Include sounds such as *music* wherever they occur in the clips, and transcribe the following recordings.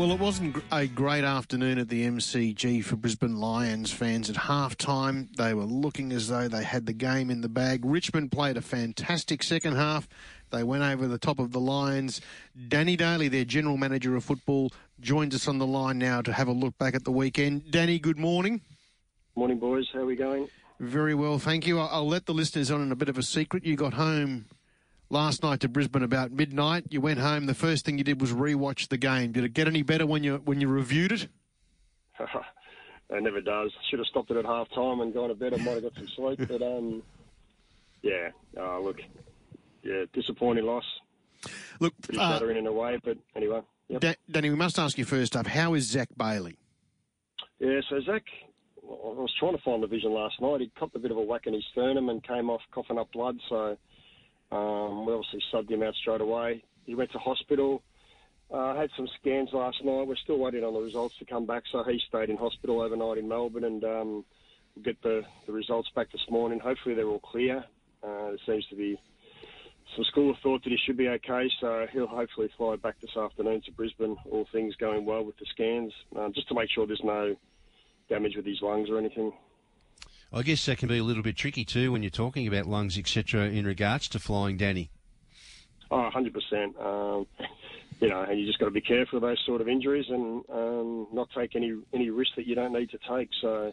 Well, it wasn't a great afternoon at the MCG for Brisbane Lions fans. At half time, they were looking as though they had the game in the bag. Richmond played a fantastic second half. They went over the top of the Lions. Danny Daly, their general manager of football, joins us on the line now to have a look back at the weekend. Danny, good morning. Morning, boys. How are we going? Very well, thank you. I'll let the listeners on in a bit of a secret. You got home last night to Brisbane about midnight. You went home. The first thing you did was rewatch the game. Did it get any better when you when you reviewed it? *laughs* it never does. Should have stopped it at half time and gone to bed. I might have got some sleep. *laughs* But um, yeah, uh, look, yeah, disappointing loss. Look, pretty uh, shattering in a way. But anyway, yep. Da- Danny, we must ask you first up. How is Zac Bailey? Yeah, so Zac, I was trying to find the vision last night. He copped a bit of a whack in his sternum and came off coughing up blood. So um, we obviously subbed him out straight away. He went to hospital. Uh, had some scans last night. We're still waiting on the results to come back. So he stayed in hospital overnight in Melbourne, and um, we'll get the, the results back this morning. Hopefully they're all clear. Uh, there seems to be some school of thought that he should be okay. So he'll hopefully fly back this afternoon to Brisbane. All things going well with the scans, uh, just to make sure there's no damage with his lungs or anything. I guess that can be a little bit tricky too when you're talking about lungs, etc., in regards to flying, Danny. Oh, 100%. Um, you know, and you just got to be careful of those sort of injuries and um, not take any any risk that you don't need to take. So,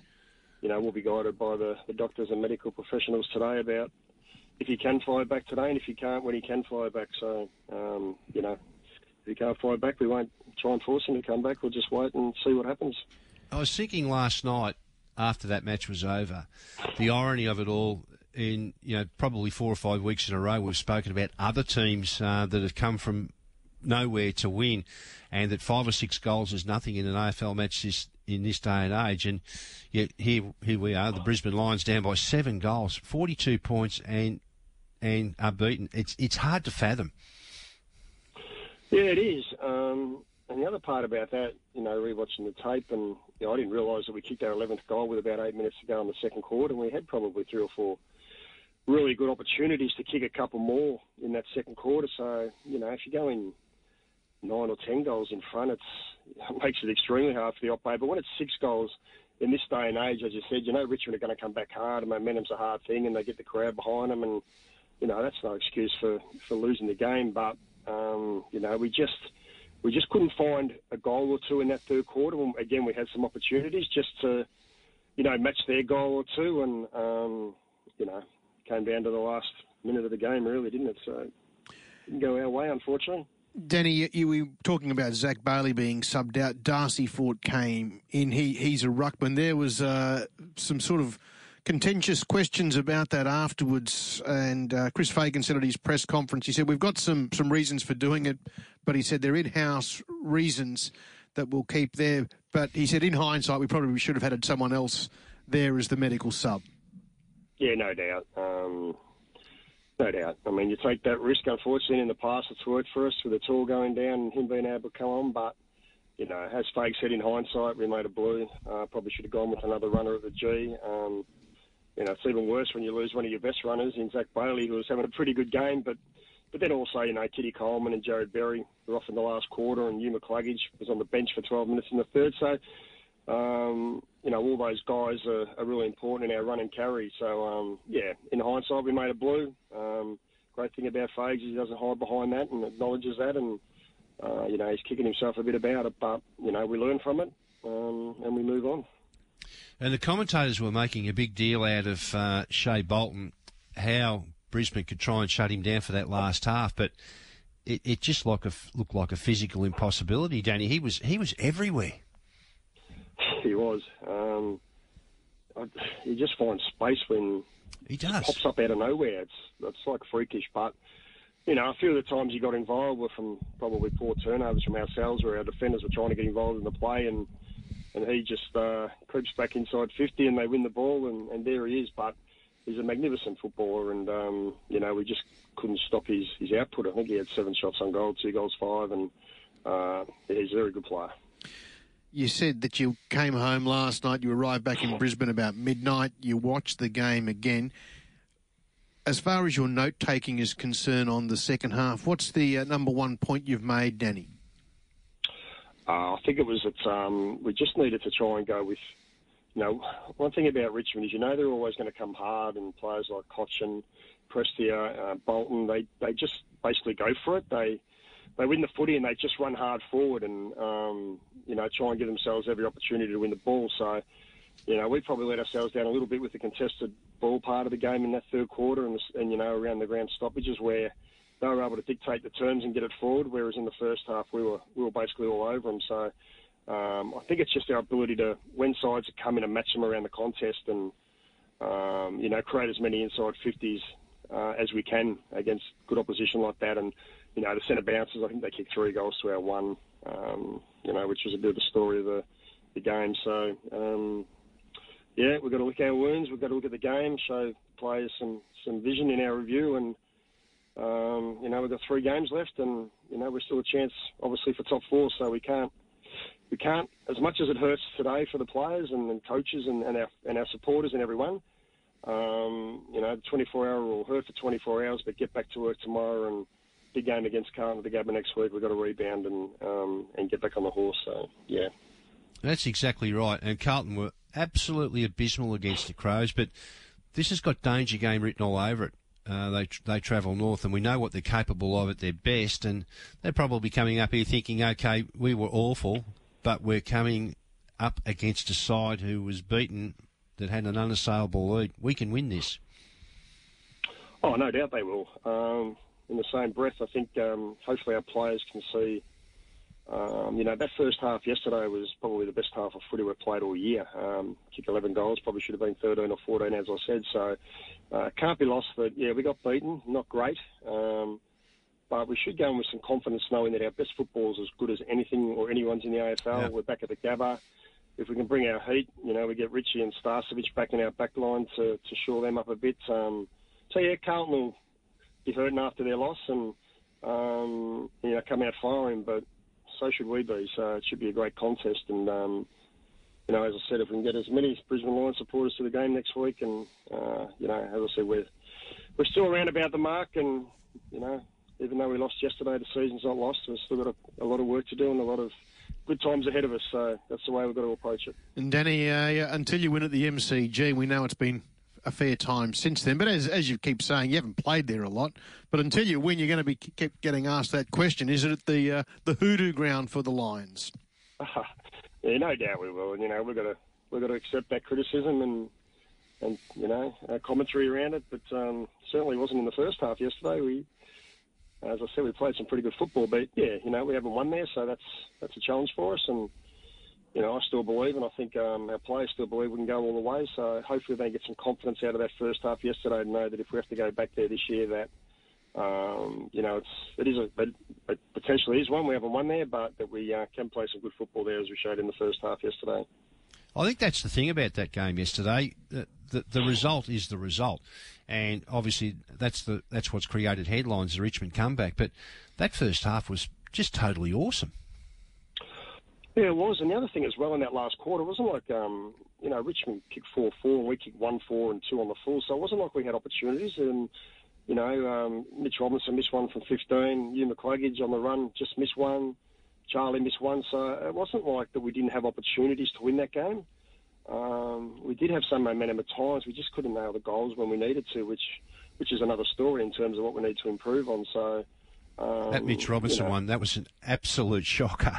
you know, we'll be guided by the, the doctors and medical professionals today about if he can fly back today and if he can't, when he can fly back. So, um, you know, if he can't fly back, we won't try and force him to come back. We'll just wait and see what happens. I was thinking last night after that match was over. The irony of it all, in you know probably four or five weeks in a row, we've spoken about other teams uh, that have come from nowhere to win, and that five or six goals is nothing in an AFL match this, in this day and age. And yet here here we are, the Brisbane Lions down by seven goals, forty two points, and and are beaten. It's it's hard to fathom. Yeah, it is. Um, and the other part about that, you know, rewatching the tape, and you know, I didn't realise that we kicked our 11th goal with about eight minutes to go in the second quarter, and we had probably three or four really good opportunities to kick a couple more in that second quarter. So, you know, if you're going nine or ten goals in front, it makes it extremely hard for the op But when it's six goals in this day and age, as you said, you know, Richmond are going to come back hard, and momentum's a hard thing, and they get the crowd behind them, and you know, that's no excuse for for losing the game. But um, you know, we just we just couldn't find a goal or two in that third quarter. And again, we had some opportunities just to, you know, match their goal or two, and um, you know, came down to the last minute of the game, really, didn't it? So didn't go our way, unfortunately. Danny, you, you were talking about Zac Bailey being subbed out. Darcy Fort came in. He he's a ruckman. There was uh, some sort of contentious questions about that afterwards. And uh, Chris Fagan said at his press conference, he said, We've got some, some reasons for doing it, but he said they're in house reasons that we'll keep there. But he said, in hindsight, we probably should have had someone else there as the medical sub. Yeah, no doubt. Um, no doubt. I mean, you take that risk. Unfortunately, in the past, it's worked for us with the tour going down and him being able to come on. But, you know, as Fages said, in hindsight, we made a blue. Uh, probably should have gone with another runner at the G. Um, you know, it's even worse when you lose one of your best runners in Zac Bailey, who was having a pretty good game, but but then also, you know, Keidan Coleman and Jarrod Berry were off in the last quarter, and Hugh McCluggage was on the bench for 12 minutes in the third. So, um, you know, all those guys are, are, really important in our run and carry. So, um, yeah, in hindsight, we made a blue. Um, great thing about Fages is he doesn't hide behind that and acknowledges that, and uh, you know, he's kicking himself a bit about it. But you know, we learn from it um, and we move on. And the commentators were making a big deal out of uh, Shai Bolton, how Brisbane could try and shut him down for that last half, but it, it just like a, looked like a physical impossibility. Danny, he was he was everywhere. He was. Um, he just finds space when he does pops up out of nowhere. It's it's like freakish, but you know, a few of the times he got involved were from probably poor turnovers from ourselves, where our defenders were trying to get involved in the play and and he just uh, creeps back inside 50 and they win the ball, and, and there he is. But he's a magnificent footballer, and um, you know we just couldn't stop his, his output. I think he had seven shots on goal, two goals, five, and uh, he's a very good player. You said that you came home last night. You arrived back in Brisbane about midnight. You watched the game again. As far as your note taking is concerned on the second half, what's the uh, number one point you've made, Danny? Uh, I think it was that um, we just needed to try and go with, you know, one thing about Richmond is you know they're always going to come hard, and players like Cotchin, Prestia, uh, Bolton, they they just basically go for it. They they win the footy and they just run hard forward and um, you know try and give themselves every opportunity to win the ball. So you know we probably let ourselves down a little bit with the contested ball part of the game in that third quarter and, and you know around the ground stoppages where they were able to dictate the terms and get it forward, whereas in the first half we were we were basically all over them. So um, I think it's just our ability to when sides come in and match them around the contest and um, you know create as many inside fifties uh, as we can against good opposition like that. And you know the centre bouncers, I think they kicked three goals to our one. Um, you know, which was a bit of the story of the the game. So um, yeah, we've got to look at our wounds. We've got to look at the game, show players some some vision in our review and um, you know, we've got three games left, and you know we're still a chance, obviously, for top four. So we can't, we can't. As much as it hurts today for the players and, and coaches and, and, our and our supporters and everyone, um, you know, 24 hour will hurt for 24 hours, but get back to work tomorrow and big game against Carlton the Gabba next week. We've got to rebound and um, and get back on the horse. So yeah, that's exactly right. And Carlton were absolutely abysmal against the Crows, but this has got danger game written all over it. Uh, they they travel north, and we know what they're capable of at their best. And they're probably coming up here thinking, okay, we were awful, but we're coming up against a side who was beaten that had an unassailable lead. We can win this. Oh, no doubt they will. Um, in the same breath, I think um, hopefully our players can see um, you know, that first half yesterday was probably the best half of footy we've played all year. Um, kicked 11 goals, probably should have been 13 or 14, as I said. So uh, can't be lost that, yeah, we got beaten, not great. Um, but we should go in with some confidence knowing that our best football is as good as anything or anyone's in the AFL. Yeah. We're back at the Gabba. If we can bring our heat, you know, we get Richie and Starcevich back in our back line to, to shore them up a bit. Um, so, yeah, Carlton will be hurting after their loss and, um, you know, come out firing. But so should we be. So it should be a great contest. And um, you know, as I said, if we can get as many Brisbane Lions supporters to the game next week, and uh, you know, as I said, we're we're still around about the mark, and you know, even though we lost yesterday, the season's not lost. We've still got a, a lot of work to do and a lot of good times ahead of us. So that's the way we've got to approach it. And Danny, uh, until you win at the MCG, we know it's been a fair time since then. But as, as you keep saying, you haven't played there a lot. But until you win, you're going to be kept getting asked that question. Is it the uh, the hoodoo ground for the Lions? Uh, *laughs* yeah, no doubt we will. And, you know, we've got to we've got to accept that criticism and and you know commentary around it. But um, certainly wasn't in the first half yesterday. We, as I said, we played some pretty good football. But yeah, you know, we haven't won there, so that's that's a challenge for us. And you know, I still believe, and I think um, our players still believe we can go all the way. So hopefully they get some confidence out of that first half yesterday to know that if we have to go back there this year, that um, you know, it's it is a it potentially is one we haven't won there, but that we uh, can play some good football there as we showed in the first half yesterday. I think that's the thing about that game yesterday. The, the, the result is the result, and obviously that's the that's what's created headlines. The Richmond comeback, but that first half was just totally awesome. Yeah, it was. And the other thing as well in that last quarter, it wasn't like, um, you know, Richmond kicked 4 4 and we kicked 1 4 and 2 on the full. So it wasn't like we had opportunities. And, you know, um, Mitch Robinson missed one from 15. Hugh McCluggage on the run just missed one. Charlie missed one. So it wasn't like that we didn't have opportunities to win that game. Um, we did have some momentum at times. We just couldn't nail the goals when we needed to, which which is another story in terms of what we need to improve on. So um, that Mitch Robinson you know, one, that was an absolute shocker.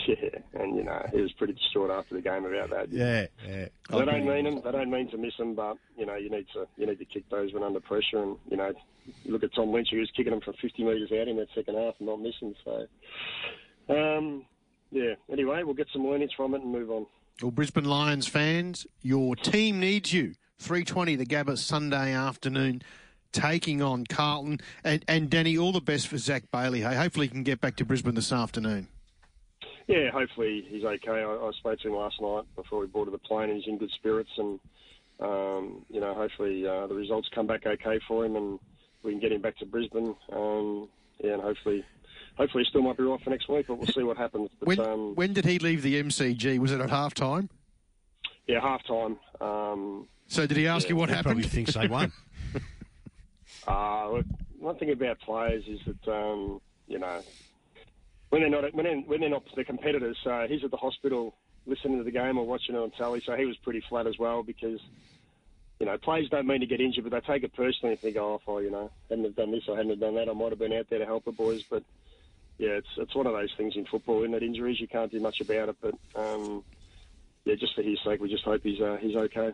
*laughs* Yeah, and you know he was pretty distraught after the game about that. Yeah, yeah. They don't mean them. They don't mean to miss them, but you know you need to you need to kick those when under pressure. And you know, you look at Tom Lynch, who was kicking them from 50 metres out in that second half and not missing. So, um, yeah. Anyway, we'll get some learnings from it and move on. Well, Brisbane Lions fans, your team needs you. 3:20 the Gabba Sunday afternoon taking on Carlton. And, and Danny, all the best for Zac Bailey. Hey, hopefully he can get back to Brisbane this afternoon. Yeah, hopefully he's okay. I, I spoke to him last night before we boarded the plane, and he's in good spirits. And um, you know, hopefully uh, the results come back okay for him, and we can get him back to Brisbane. Um, yeah, and hopefully, hopefully he still might be right for next week, but we'll see what happens. But, when, um, when did he leave the MCG? Was it at half time? Yeah, half time. Um, so did he ask yeah, you what happened? Probably thinks they won. *laughs* uh, look, one thing about players is that um, you know when they're not when they're, when they're not the competitors. So he's at the hospital listening to the game or watching it on telly. So he was pretty flat as well because you know players don't mean to get injured, but they take it personally and think, oh, if I you know hadn't have done this, I hadn't have done that, I might have been out there to help the boys. But yeah, it's it's one of those things in football. In that injuries, you can't do much about it. But um, yeah, just for his sake, we just hope he's uh, he's okay.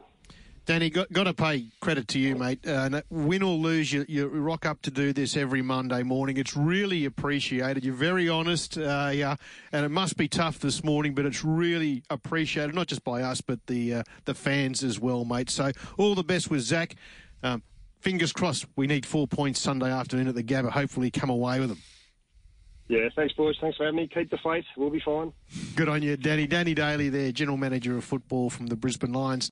Danny, got, got to pay credit to you, mate. Uh, win or lose, you, you rock up to do this every Monday morning. It's really appreciated. You're very honest, uh, yeah, and it must be tough this morning, but it's really appreciated, not just by us, but the uh, the fans as well, mate. So all the best with Zac. Um, fingers crossed. We need four points Sunday afternoon at the Gabba. Hopefully, come away with them. Yeah, thanks, boys. Thanks for having me. Keep the faith. We'll be fine. Good on you, Danny. Danny Daly, there, General Manager of Football from the Brisbane Lions.